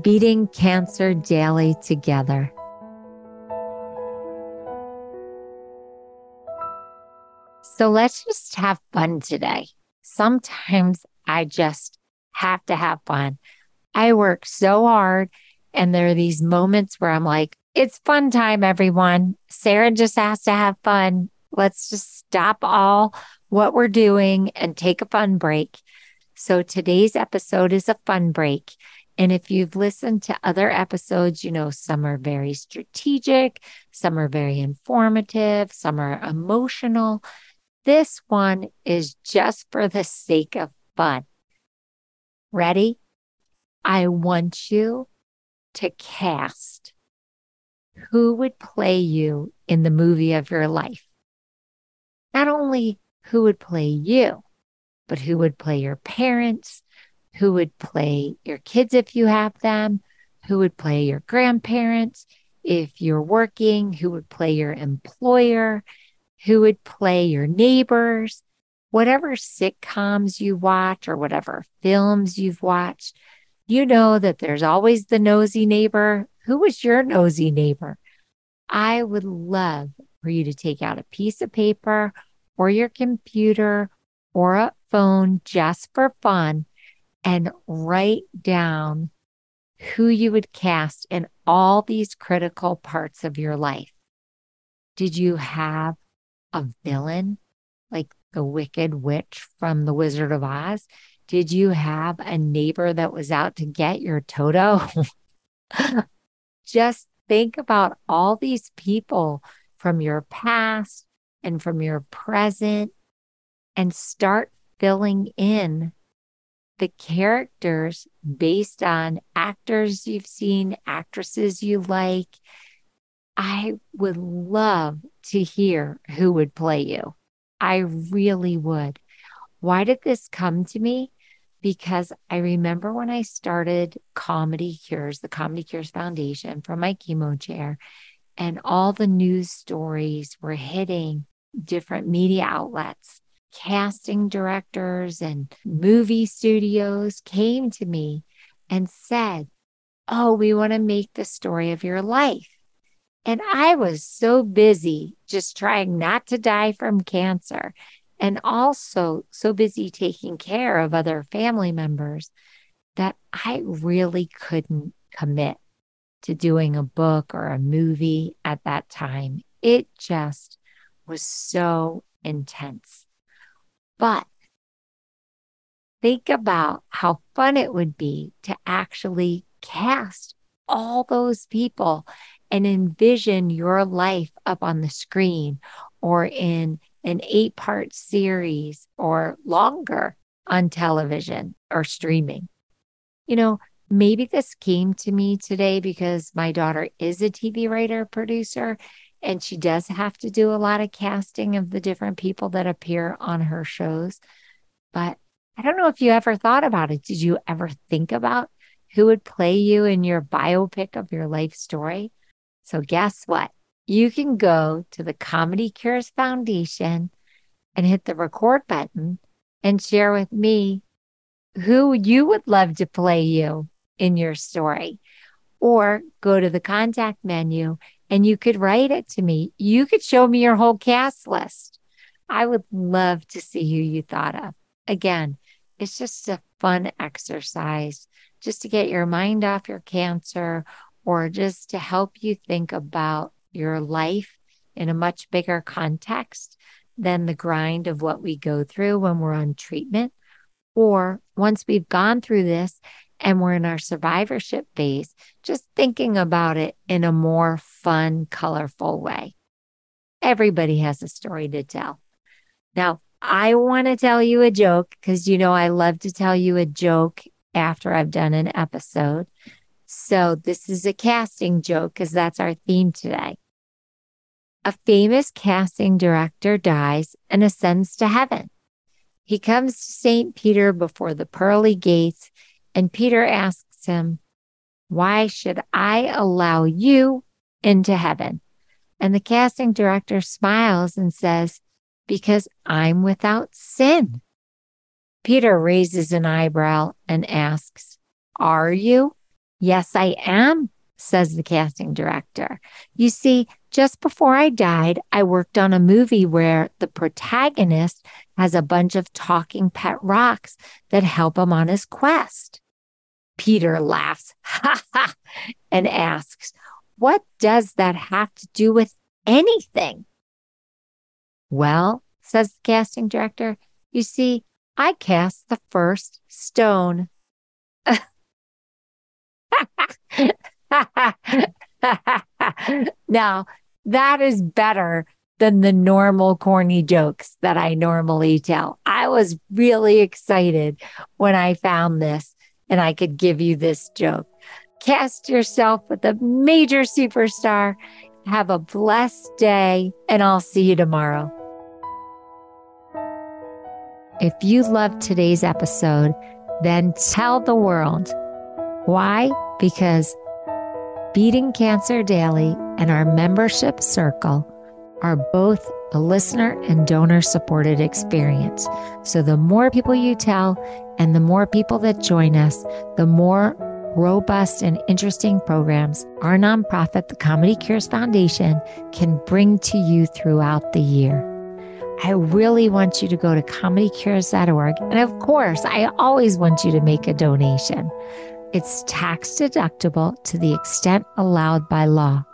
beating cancer daily together. So let's just have fun today. Sometimes I just have to have fun. I work so hard, and there are these moments where I'm like, it's fun time, everyone. Saranne just has to have fun. Let's just stop all what we're doing and take a fun break. So today's episode is a fun break. And if you've listened to other episodes, you know, some are very strategic, some are very informative, some are emotional. This one is just for the sake of fun. Ready? I want you to cast who would play you in the movie of your life. Not only who would play you, but who would play your parents, who would play your kids if you have them, who would play your grandparents, if you're working, who would play your employer, who would play your neighbors, whatever sitcoms you watch or whatever films you've watched, you know that there's always the nosy neighbor. Who was your nosy neighbor? I would love for you to take out a piece of paper or your computer or a phone just for fun and write down who you would cast in all these critical parts of your life. Did you have a villain like the Wicked Witch from The Wizard of Oz? Did you have a neighbor that was out to get your Toto? Just think about all these people from your past and from your present and start filling in the characters based on actors you've seen, actresses you like. I would love to hear who would play you. I really would. Why did this come to me? Because I remember when I started Comedy Cures, the Comedy Cures Foundation from my chemo chair, and all the news stories were hitting different media outlets casting directors and movie studios came to me and said, Oh, we want to make the story of your life. And I was so busy just trying not to die from cancer and also so busy taking care of other family members that I really couldn't commit to doing a book or a movie at that time. It just was so intense. But think about how fun it would be to actually cast all those people and envision your life up on the screen or in an eight part series or longer on television or streaming. You know, maybe this came to me today because my daughter is a TV writer producer and she does have to do a lot of casting of the different people that appear on her shows. But I don't know if you ever thought about it. Did you ever think about who would play you in your biopic of your life story? So, guess what? You can go to the Comedy Cures Foundation and hit the record button and share with me who you would love to play you in your story. Or go to the contact menu and you could write it to me. You could show me your whole cast list. I would love to see who you thought of. Again, it's just a fun exercise just to get your mind off your cancer or just to help you think about your life in a much bigger context than the grind of what we go through when we're on treatment. Or once we've gone through this and we're in our survivorship phase, just thinking about it in a more fun, colorful way. Everybody has a story to tell. Now, I want to tell you a joke because you know I love to tell you a joke after I've done an episode. So this is a casting joke because that's our theme today. A famous casting director dies and ascends to heaven. He comes to St. Peter before the pearly gates, and Peter asks him, Why should I allow you into heaven? And the casting director smiles and says, Because I'm without sin. Peter raises an eyebrow and asks, Are you? Yes, I am, says the casting director. You see, just before I died, I worked on a movie where the protagonist has a bunch of talking pet rocks that help him on his quest. Peter laughs, ha ha, and asks, What does that have to do with anything? Well, says the casting director, you see, I cast the first stone. now, that is better than the normal corny jokes that I normally tell. I was really excited when I found this and I could give you this joke. Cast yourself with a major superstar. Have a blessed day, and I'll see you tomorrow. If you loved today's episode, then tell the world. Why? Because Beating Cancer Daily and our membership circle are both a listener and donor supported experience. So the more people you tell and the more people that join us, the more robust and interesting programs our nonprofit, the Comedy Cures Foundation, can bring to you throughout the year. I really want you to go to comedycures.org. And of course, I always want you to make a donation. It's tax deductible to the extent allowed by law.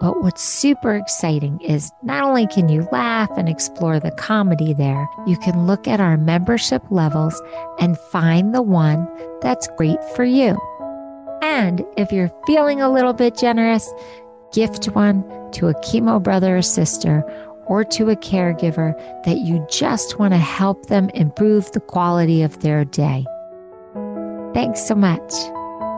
But what's super exciting is not only can you laugh and explore the comedy there, you can look at our membership levels and find the one that's great for you. And if you're feeling a little bit generous, gift one to a chemo brother or sister or to a caregiver that you just want to help them improve the quality of their day. Thanks so much.